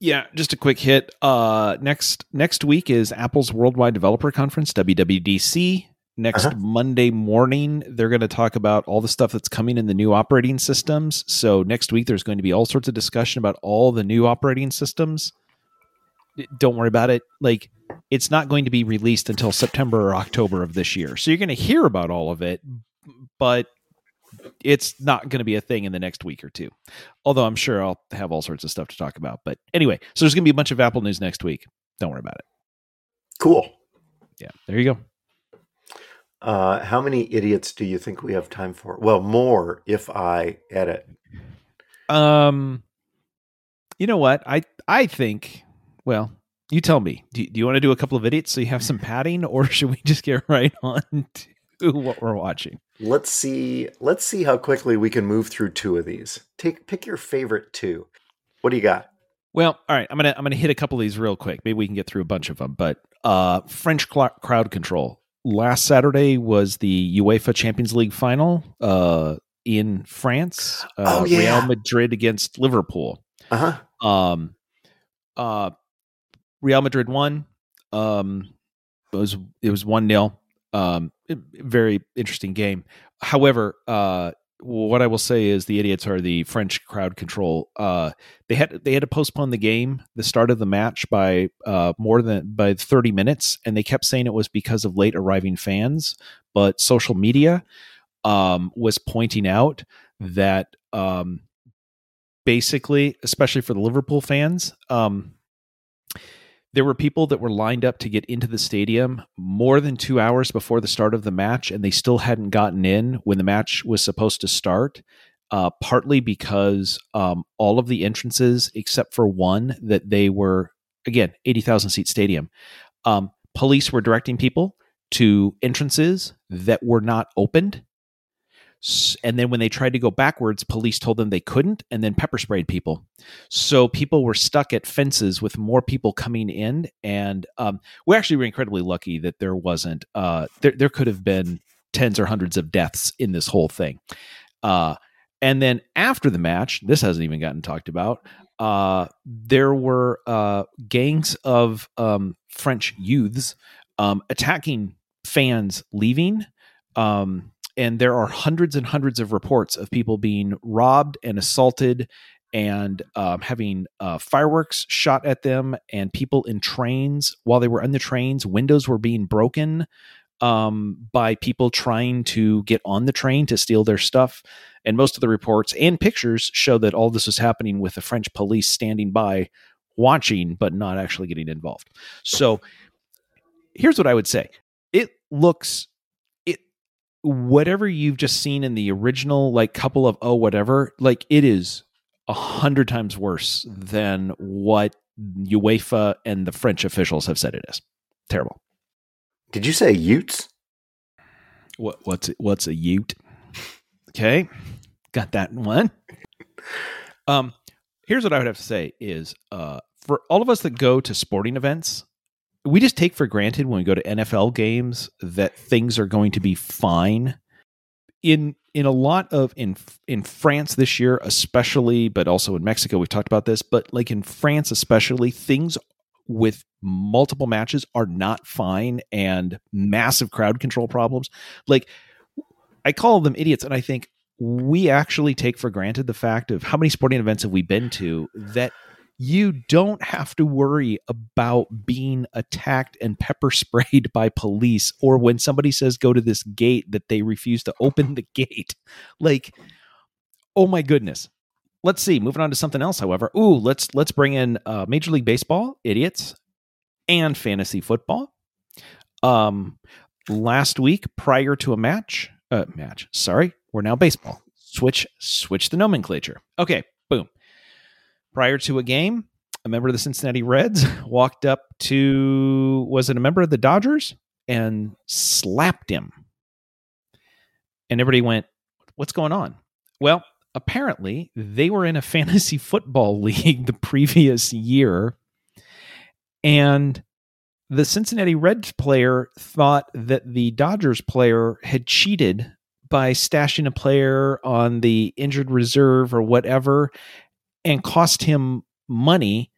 Yeah, just a quick hit. Uh, next next week is Apple's Worldwide Developer Conference (WWDC). Next Uh-huh. Monday morning, they're going to talk about all the stuff that's coming in the new operating systems. So next week, there's going to be all sorts of discussion about all the new operating systems. Don't worry about it. Like it's not going to be released until September or October of this year. So you're going to hear about all of it, but it's not going to be a thing in the next week or two. Although I'm sure I'll have all sorts of stuff to talk about. But anyway, so there's going to be a bunch of Apple news next week. Don't worry about it. cool Yeah, there you go. Uh how many idiots do you think we have time for well more if i edit Um, you know what? I I think. Well, you tell me. Do, do you want to do a couple of idiots so you have some padding, or [laughs] should we just get right on to what we're watching? Let's see. Let's see how quickly we can move through two of these. Take pick your favorite two. What do you got? Well, all right. I'm gonna I'm gonna hit a couple of these real quick. Maybe we can get through a bunch of them. But uh, French cl- crowd control. Last Saturday was the UEFA Champions League final uh, in France. Uh, Oh, yeah. Real Madrid against Liverpool. Uh huh. Um, uh, Real Madrid won. Um, it was it was one 0 Um, very interesting game. However, uh, what I will say is the idiots are the French crowd control. Uh, they had they had to postpone the game, the start of the match by uh more than by thirty minutes, and they kept saying it was because of late arriving fans. But social media um was pointing out that um basically, especially for the Liverpool fans, um, there were people that were lined up to get into the stadium more than two hours before the start of the match, and they still hadn't gotten in when the match was supposed to start. Uh, partly because um, all of the entrances, except for one, that they were again eighty thousand seat stadium, um, police were directing people to entrances that were not opened. And then when they tried to go backwards, police told them they couldn't, and then pepper sprayed people. So people were stuck at fences with more people coming in, and um, we actually were incredibly lucky that there wasn't. Uh, there, there could have been tens or hundreds of deaths in this whole thing. Uh, and then after the match, this hasn't even gotten talked about. Uh, there were uh, gangs of um, French youths um, attacking fans leaving. Um, and there are hundreds and hundreds of reports of people being robbed and assaulted and um, having uh, fireworks shot at them and people in trains while they were in the trains windows were being broken um, by people trying to get on the train to steal their stuff. And most of the reports and pictures show that all this was happening with the french police standing by watching but not actually getting involved. So here's what i would say. It looks whatever you've just seen in the original like couple of oh whatever like it is a hundred times worse than what uefa and the french officials have said it is. Terrible. Did you say Utes? what what's what's a ute? Okay. Got that one. Um here's what i would have to say is uh for all of us that go to sporting events we just take for granted when we go to nfl games that things are going to be fine. In in a lot of in in france this year especially but also in mexico we've talked about this but like in france especially things with multiple matches are not fine and massive crowd control problems. Like i call them idiots and i think we actually take for granted the fact of how many sporting events have we been to that you don't have to worry about being attacked and pepper sprayed [laughs] by police or when somebody says go to this gate that they refuse to open the gate. [laughs] Like oh my goodness. Let's see moving on to something else however. Ooh let's let's bring in uh, major league baseball idiots and fantasy football. Um last week prior to a match uh match sorry we're now baseball. Switch switch the nomenclature. Okay prior to a game a member of the cincinnati reds [laughs] walked up to was it a member of the dodgers? And slapped him. And everybody went what's going on? Well apparently they were in a [laughs] fantasy football [laughs] league the previous year. And the Cincinnati Reds player thought that the Dodgers player had cheated by stashing a player on the injured reserve or whatever and cost him money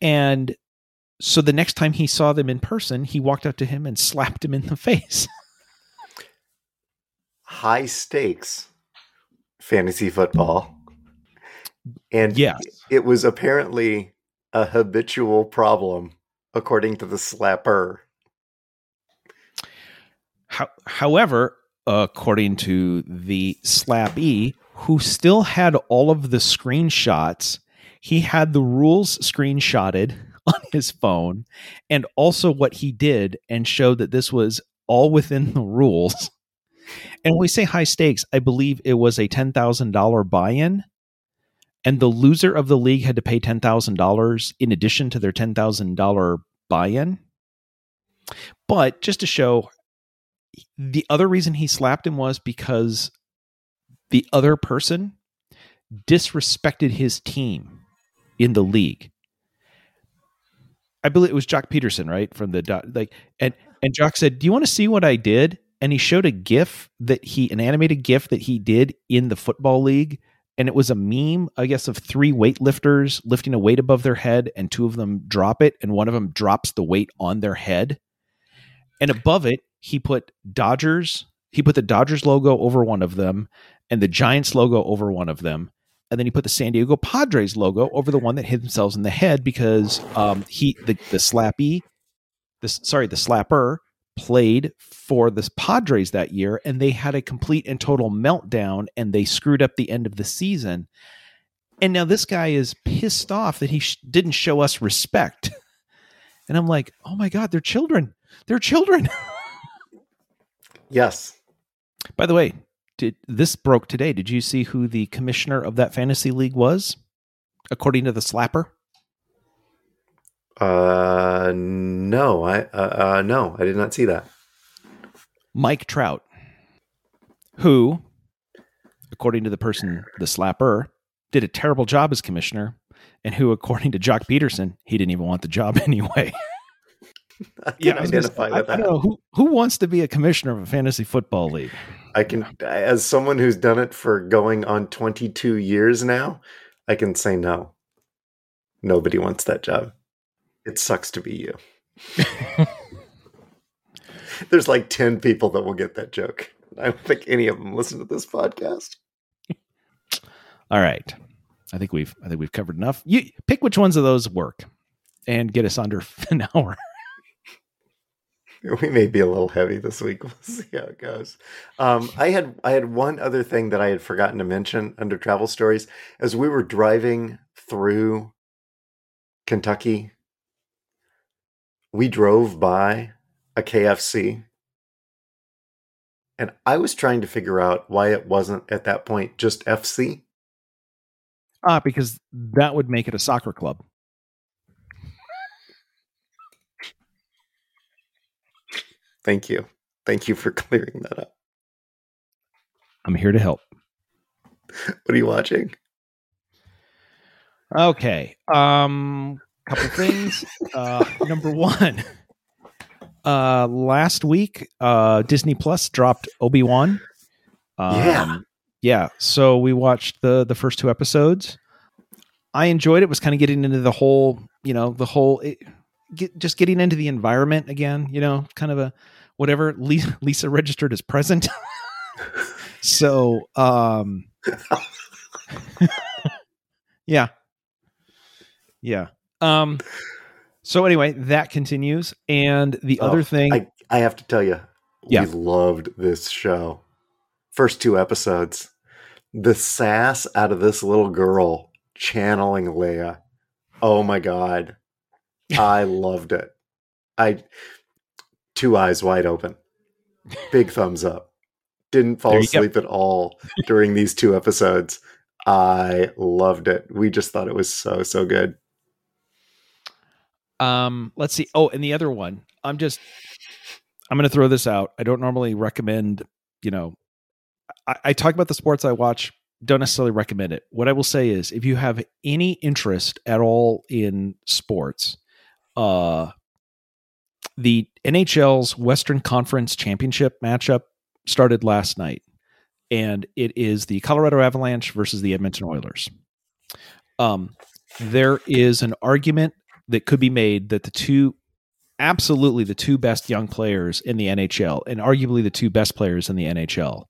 and so the next time he saw them in person he walked up to him and slapped him in the [laughs] face High stakes fantasy football. And yes it was apparently a habitual problem, according to the slapper. How, however, according to the slappee, who still had all of the screenshots, he had the rules screenshotted [laughs] on his phone and also what he did and showed that this was all within the rules. And when we say high stakes, I believe it was a $10,000 buy in. and the loser of the league had to pay $10,000 in addition to their $10,000 buy in. But just to show, the other reason he slapped him was because the other person disrespected his team in the league. I believe it was Joc Pederson, right? From the like, and and Joc said, "Do you want to see what I did?" And he showed a GIF that he, an animated GIF that he did in the football league, and it was a meme, I guess, of three weightlifters lifting a weight above their head, and two of them drop it, and one of them drops the weight on their head, and above it, he put Dodgers. He put the Dodgers logo over one of them, and the Giants logo over one of them, and then he put the San Diego Padres logo over the one that hit themselves in the head because um, he the the slappy, the sorry the slapper played for the Padres that year, and they had a complete and total meltdown, and they screwed up the end of the season. And now this guy is pissed off that he sh- didn't show us respect. And I'm like, oh my god, they're children. They're children. [laughs] yes. By the way, did this broke today? Did you see who the commissioner of that fantasy league was, according to the slapper? Uh, no, I uh, uh no, I did not see that. Mike Trout, who, according to the person, the slapper, did a terrible job as commissioner, and who, according to Joc Pederson, he didn't even want the job [laughs] anyway. Yeah, identify I, I, don't know who who wants to be a commissioner of a fantasy football league. I can, as someone who's done it for going on 22 years now, I can say no. Nobody wants that job. It sucks to be you. [laughs] There's like 10 people that will get that joke. I don't think any of them listen to this podcast. All right. I think we've I think we've covered enough. You pick which ones of those work and get us under [laughs] an hour. [laughs] we may be a little heavy this week. [laughs] We'll see how it goes. Um, I had I had one other thing that I had forgotten to mention under travel stories as we were driving through Kentucky. We drove by a KFC, and I was trying to figure out why it wasn't at that point just FC. Ah, because that would make it a soccer club. Thank you. Thank you for [laughs] clearing that up. I'm here to help. What are you watching? Okay. Um couple things. Uh [laughs] number 1. Uh last week uh Disney Plus dropped Obi-Wan. Um, yeah. Yeah, so we watched the the first two episodes. I enjoyed it. Was kind of getting into the whole, you know, the whole it, get, just getting into the environment again, you know, kind of a whatever Lisa, [laughs] Lisa registered as present. [laughs] so, um, [laughs] yeah, yeah. Um, so anyway, that continues, and the oh, other thing I, I have to tell you, yeah. we loved this show. First two episodes, the sass out of this little girl channeling Leia. Oh my god, I loved it. I two eyes wide open. Big thumbs up. Didn't fall asleep go. at all during these two episodes. I loved it. We just thought it was so so good. Um, let's see. Oh, and the other one. I'm just I'm going to throw this out. I don't normally recommend, you know, I, I talk about the sports I watch, don't necessarily recommend it. What I will say is if you have any interest at all in sports, uh the NHL's Western Conference Championship matchup started last night, and it is the Colorado Avalanche versus the Edmonton Oilers. Um, there is an argument that could be made that the two, absolutely the two best young players in the NHL, and arguably the two best players in the NHL,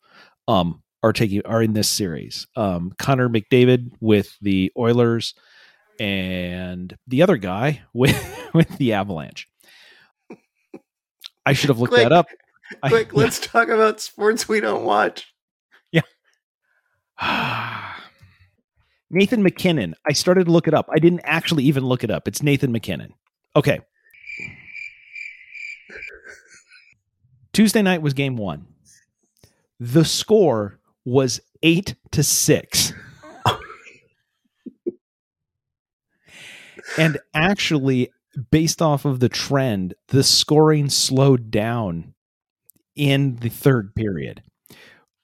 um, are taking are in this series. Um, Connor McDavid with the Oilers, and the other guy [laughs] with with the Avalanche. I should have looked quick, that up. [laughs] Quick, I, let's yeah. talk about sports we don't watch. Yeah. [sighs] Nathan MacKinnon. I started to look it up. I didn't actually even look it up. It's Nathan MacKinnon. Okay. Tuesday night was game one. The score was eight to six. [laughs] and actually, based off of the trend, the scoring slowed down in the third period.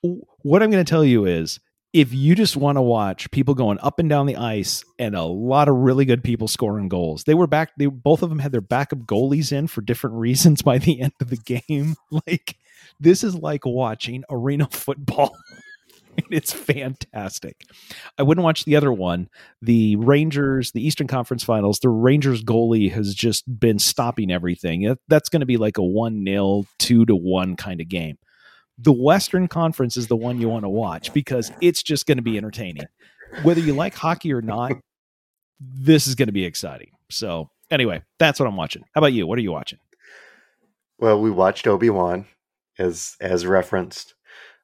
What I'm going to tell you is if you just want to watch people going up and down the ice and a lot of really good people scoring goals, they were back. They both of them had their backup goalies in for different [laughs] reasons by the end of the game. [laughs] Like this is like watching arena football. [laughs] [laughs] it's fantastic. I wouldn't watch the other one. The Rangers, the Eastern Conference Finals, the Rangers goalie has just been stopping everything. That's going to be like a 1 0, 2 to 1 kind of game. The Western Conference is the one you want to watch because it's just going to be entertaining. Whether you like hockey or not, this is going to be exciting. So, anyway, that's what I'm watching. How about you? What are you watching? Well, we watched Obi Wan as as referenced.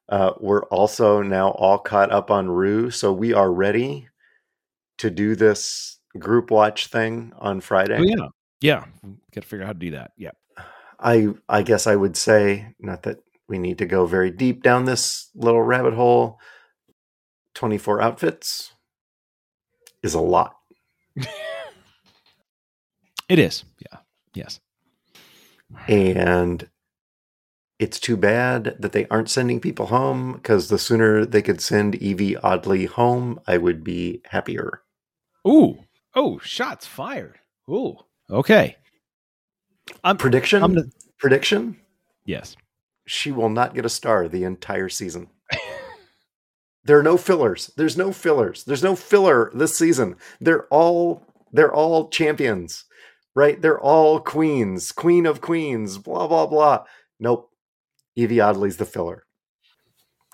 Uh, we're also now all caught up on Ru, so we are ready to do this group watch thing on Friday. Oh, yeah, yeah. Got to figure out how to do that. Yeah. I I guess I would say not that we need to go very deep down this little rabbit hole. Twenty four outfits is a lot. [laughs] it is. Yeah. Yes. And it's too bad that they aren't sending people home because the sooner they could send Yvie Oddly home, I would be happier. Ooh. Oh, shots fired. Ooh. Okay. I'm, Prediction? I'm gonna, Prediction? Yes. She will not get a star the entire season. [laughs] there are no fillers. There's no fillers. There's no filler this season. They're all they're all champions. Right? They're all queens, queen of queens, blah blah blah. Nope. Yvie Oddly's the filler.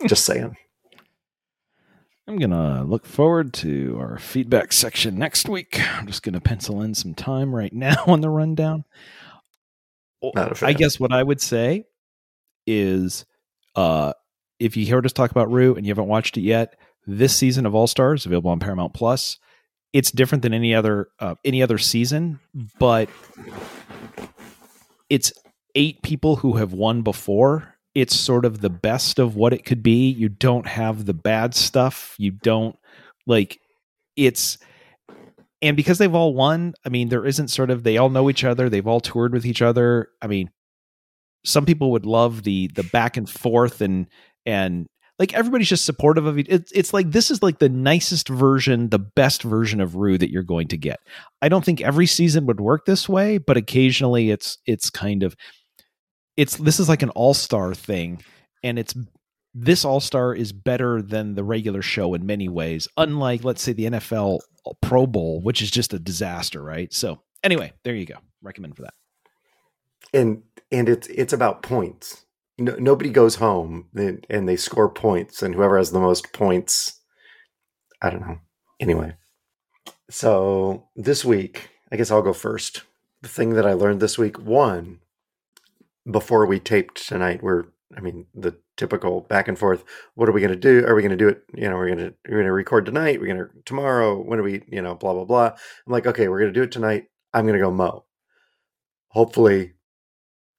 Just saying. [laughs] I'm going to look forward to our feedback section next week. I'm just going to pencil in some time right [laughs] now on the rundown. I guess what I would say is uh, if you heard us talk about Ru and you haven't watched it yet, this season of All Stars available on Paramount Plus. It's different than any other uh, any other season, but it's eight people who have won before it's sort of the best of what it could be. You don't have the bad stuff. You don't like it's and because they've all won, I mean, there isn't sort of they all know each other. They've all toured with each other. I mean, some people would love the the back and forth and and like everybody's just supportive of it. It's it's like this is like the nicest version, the best version of Ru that you're going to get. I don't think every season would work this way, but occasionally it's it's kind of it's this is like an all-star thing and it's this all-star is better than the regular show in many ways unlike let's say the NFL Pro Bowl which is just a disaster right? So anyway there you go. Recommend for that. And and it's it's about points. No, nobody goes home and, and they score points and whoever has the most points I don't know. Anyway. So this week I guess I'll go first. The thing that I learned this week one before we taped tonight, we're I mean the typical back and forth. What are we going to do? Are we going to do it? You know, we're going to we're going to record tonight. We're going to tomorrow. When are we? You know, blah blah blah. I'm like, okay, we're going to do it tonight. I'm going to go mow. Hopefully,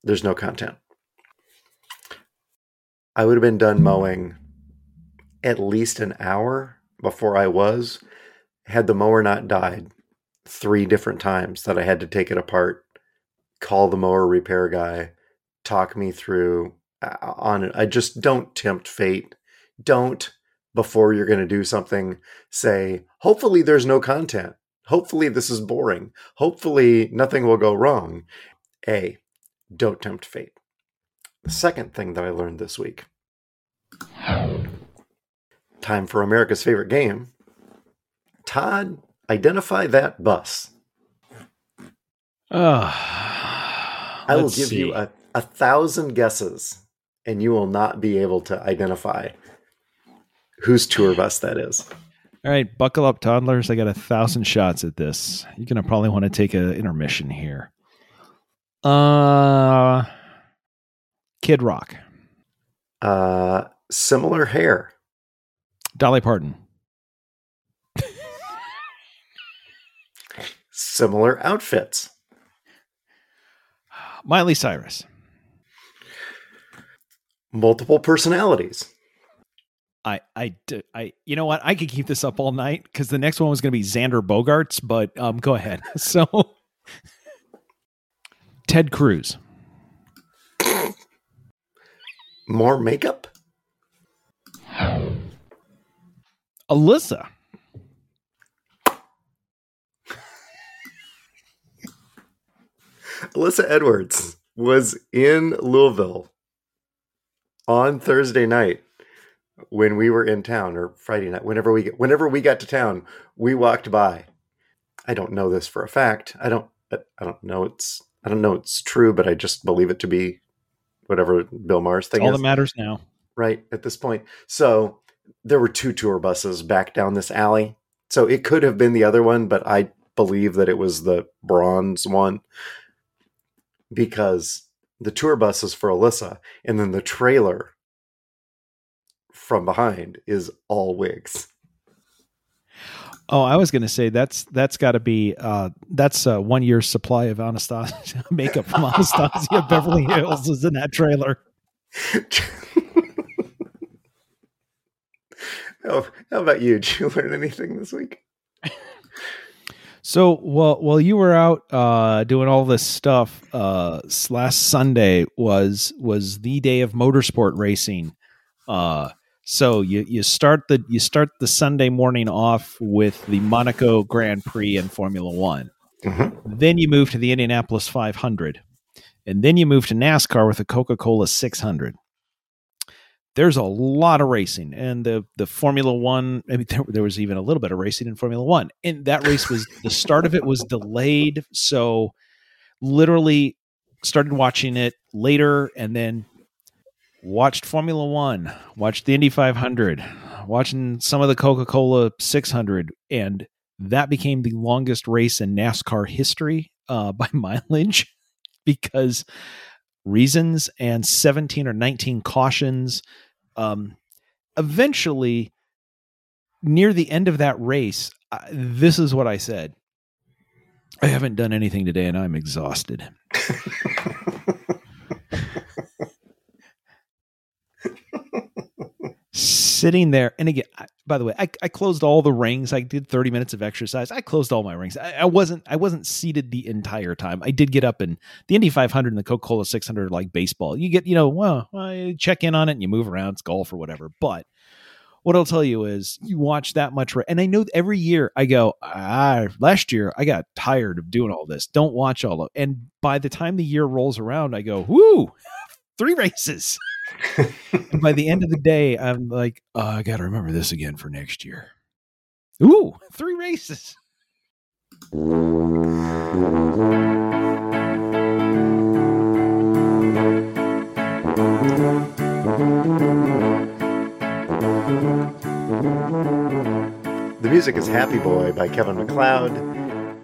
there's no content. I would have been done mowing at least an hour before I was. Had the mower not died three different times that I had to take it apart, call the mower repair guy, talk me through uh, on it. I just don't tempt fate. Don't before you're going to do something say, hopefully there's no content. Hopefully this is boring. Hopefully nothing will go wrong. A, don't tempt fate. The second thing that I learned this week time for America's favorite game. Todd, identify that bus. Uh, I will give see. you a a thousand guesses and you will not be able to identify whose tour bus that is. All right, buckle up, toddlers. I got a thousand shots at this. You're gonna probably want to take an intermission here. Uh, Kid Rock. Uh, similar hair. Dolly Parton. similar outfits. Miley Cyrus multiple personalities. I, I, I, you know what? I could keep this up all night because the next one was going to be Xander Bogaerts, but um, go ahead. [laughs] So, Ted Cruz. More makeup? Alyssa. Alyssa Edwards was in Louisville on Thursday night when we were in town or Friday night whenever we get, whenever we got to town we walked by. I don't know this for a fact. I don't I don't know it's I don't know it's true but I just believe it to be whatever Bill Maher's thing all is. that matters now. Right at this point. So there were two tour buses back down this alley. So it could have been the other one but I believe that it was the bronze one because the tour bus is for Alyssa, and then the trailer from behind is all wigs. Oh, I was going to say that's that's got to be uh, that's a one year supply of Anastasia [laughs] makeup from Anastasia Beverly Hills is in that trailer. [laughs] oh, how about you? Did you learn anything this week? [laughs] So while while you were out uh, doing all this stuff, uh, last Sunday was was the day of motorsport racing. Uh, so you you start the you start the Sunday morning off with the Monaco Grand Prix and Formula One. Mm-hmm. Then you move to the Indianapolis 500, and then you move to NASCAR with the Coca Cola 600 there's a lot of racing and the the formula one I mean, there, there, was even a little bit of racing in formula one and that race was the start of it was delayed so literally started watching it later and then watched formula one watched the indy 500 watching some of the coca-cola 600 and that became the longest race in nascar history uh, by [laughs] mileage because reasons and 17 or 19 cautions um, eventually, near the end of that race, uh, this is what I said. I haven't done anything today and I'm exhausted. [laughs] Sitting there, and again, I, by the way, I, I, closed all the rings. I did 30 minutes of exercise. I closed all my rings. I, I, wasn't I wasn't seated the entire time. I did get up and the Indy 500 and the Coca Cola 600 like baseball. You get you know well, well you check in on it and you move around. It's golf or whatever. But what I'll tell you is you watch that much, and I know every year I go, ah, last year I got tired of doing all this. Don't watch all of. And by the time the year rolls around, I go, whoo, [laughs] three races. And by the end of the day, I'm like, oh, I got to remember this again for next year. Ooh, three races. The music is Happy Boy by Kevin MacLeod.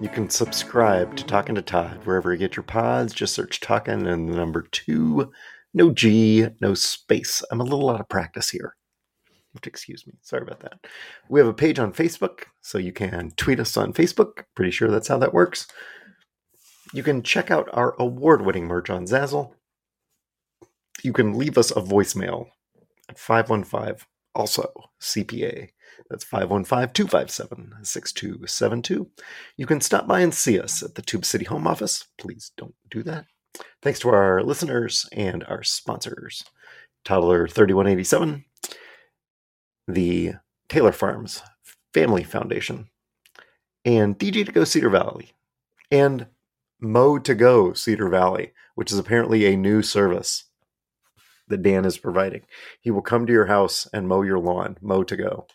You can subscribe to Talking to Todd wherever you get your pods. Just search Talking and the number two no G, no space. I'm a little out of practice here. Excuse me. Sorry about that. We have a page on Facebook, so you can tweet us on Facebook. Pretty sure that's how that works. You can check out our award winning merch on Zazzle. You can leave us a voicemail at 515 also CPA. That's 515 257 6272. You can stop by and see us at the Tube City Home Office. Please don't do that. Thanks to our listeners and our sponsors Toddler 3187, the Taylor Farms Family Foundation, and DG to Go Cedar Valley, and Mow to Go Cedar Valley, which is apparently a new service that Dan is providing. He will come to your house and mow your lawn, Mow to Go.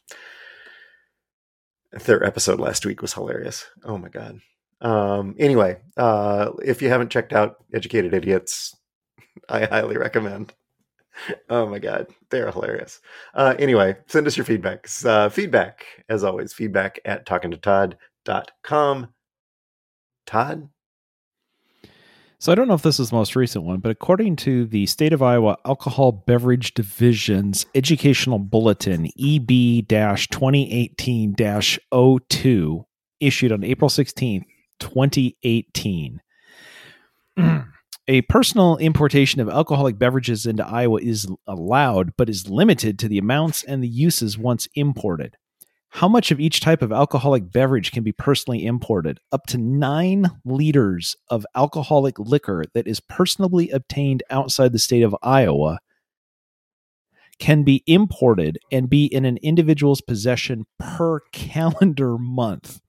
Their episode last week was hilarious. Oh my God. Um, anyway, uh, if you haven't checked out Educated Idiots, [laughs] I highly recommend. Oh my god, they're hilarious. Uh, anyway, send us your feedback. Uh, feedback, as always, feedback at talkingtotodd.com. Todd? So I don't know if this is the most recent one, but according to the State of Iowa Alcohol Beverage Division's Educational Bulletin EB 2018 02, issued on April 16th, 2018. Mm. A personal importation of alcoholic beverages into Iowa is allowed, but is limited to the amounts and the uses once imported. How much of each type of alcoholic beverage can be personally imported? Up to nine liters of alcoholic liquor that is personally obtained outside the state of Iowa can be imported and be in an individual's possession per [laughs] calendar month.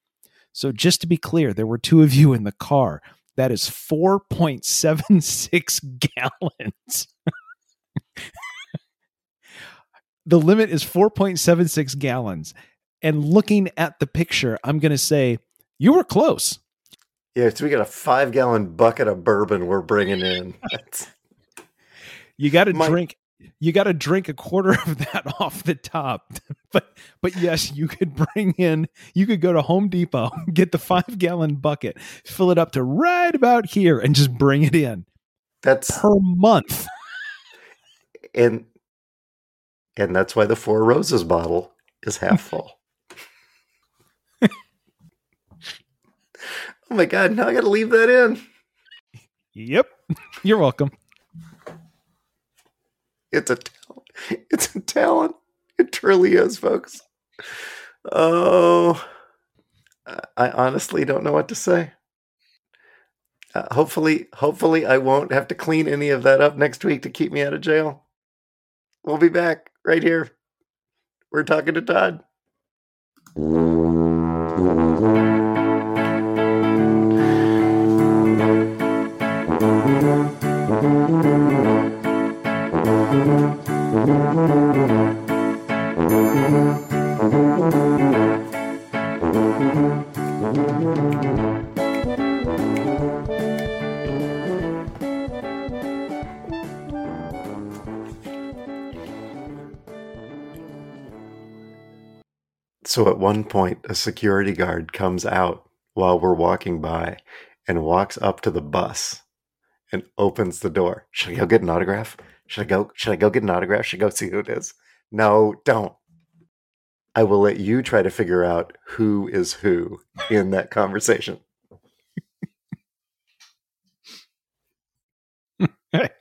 So, just to be clear, there were two of you in the car. That is 4.76 [laughs] gallons. the limit is 4.76 gallons. And looking at the picture, I'm going to say, you were close. Yeah, so we got a five gallon bucket of bourbon we're bringing in. [laughs] you got to drink you got to drink a quarter of that [laughs] off the top. [laughs] but but yes, you could bring in you could go to Home Depot, [laughs] get the 5 gallon bucket, fill it up to right about here and just bring it in. That's per month. And and that's why the Four Roses bottle is half full. oh my god, now I got to leave that in. Yep. You're welcome. It's a talent. It's a talent. It truly is, folks. Oh, I honestly don't know what to say. Uh, hopefully, hopefully, I won't have to clean any of that up next week to keep me out of jail. We'll be back right here. We're talking to Todd. So at one point, a security guard comes out while we're walking by and walks up to the bus and opens the door. Should I go get an autograph? Should I go? Should I go get an autograph? Should I go see who it is? No, don't. I will let you try to figure out who is who in that conversation. [laughs]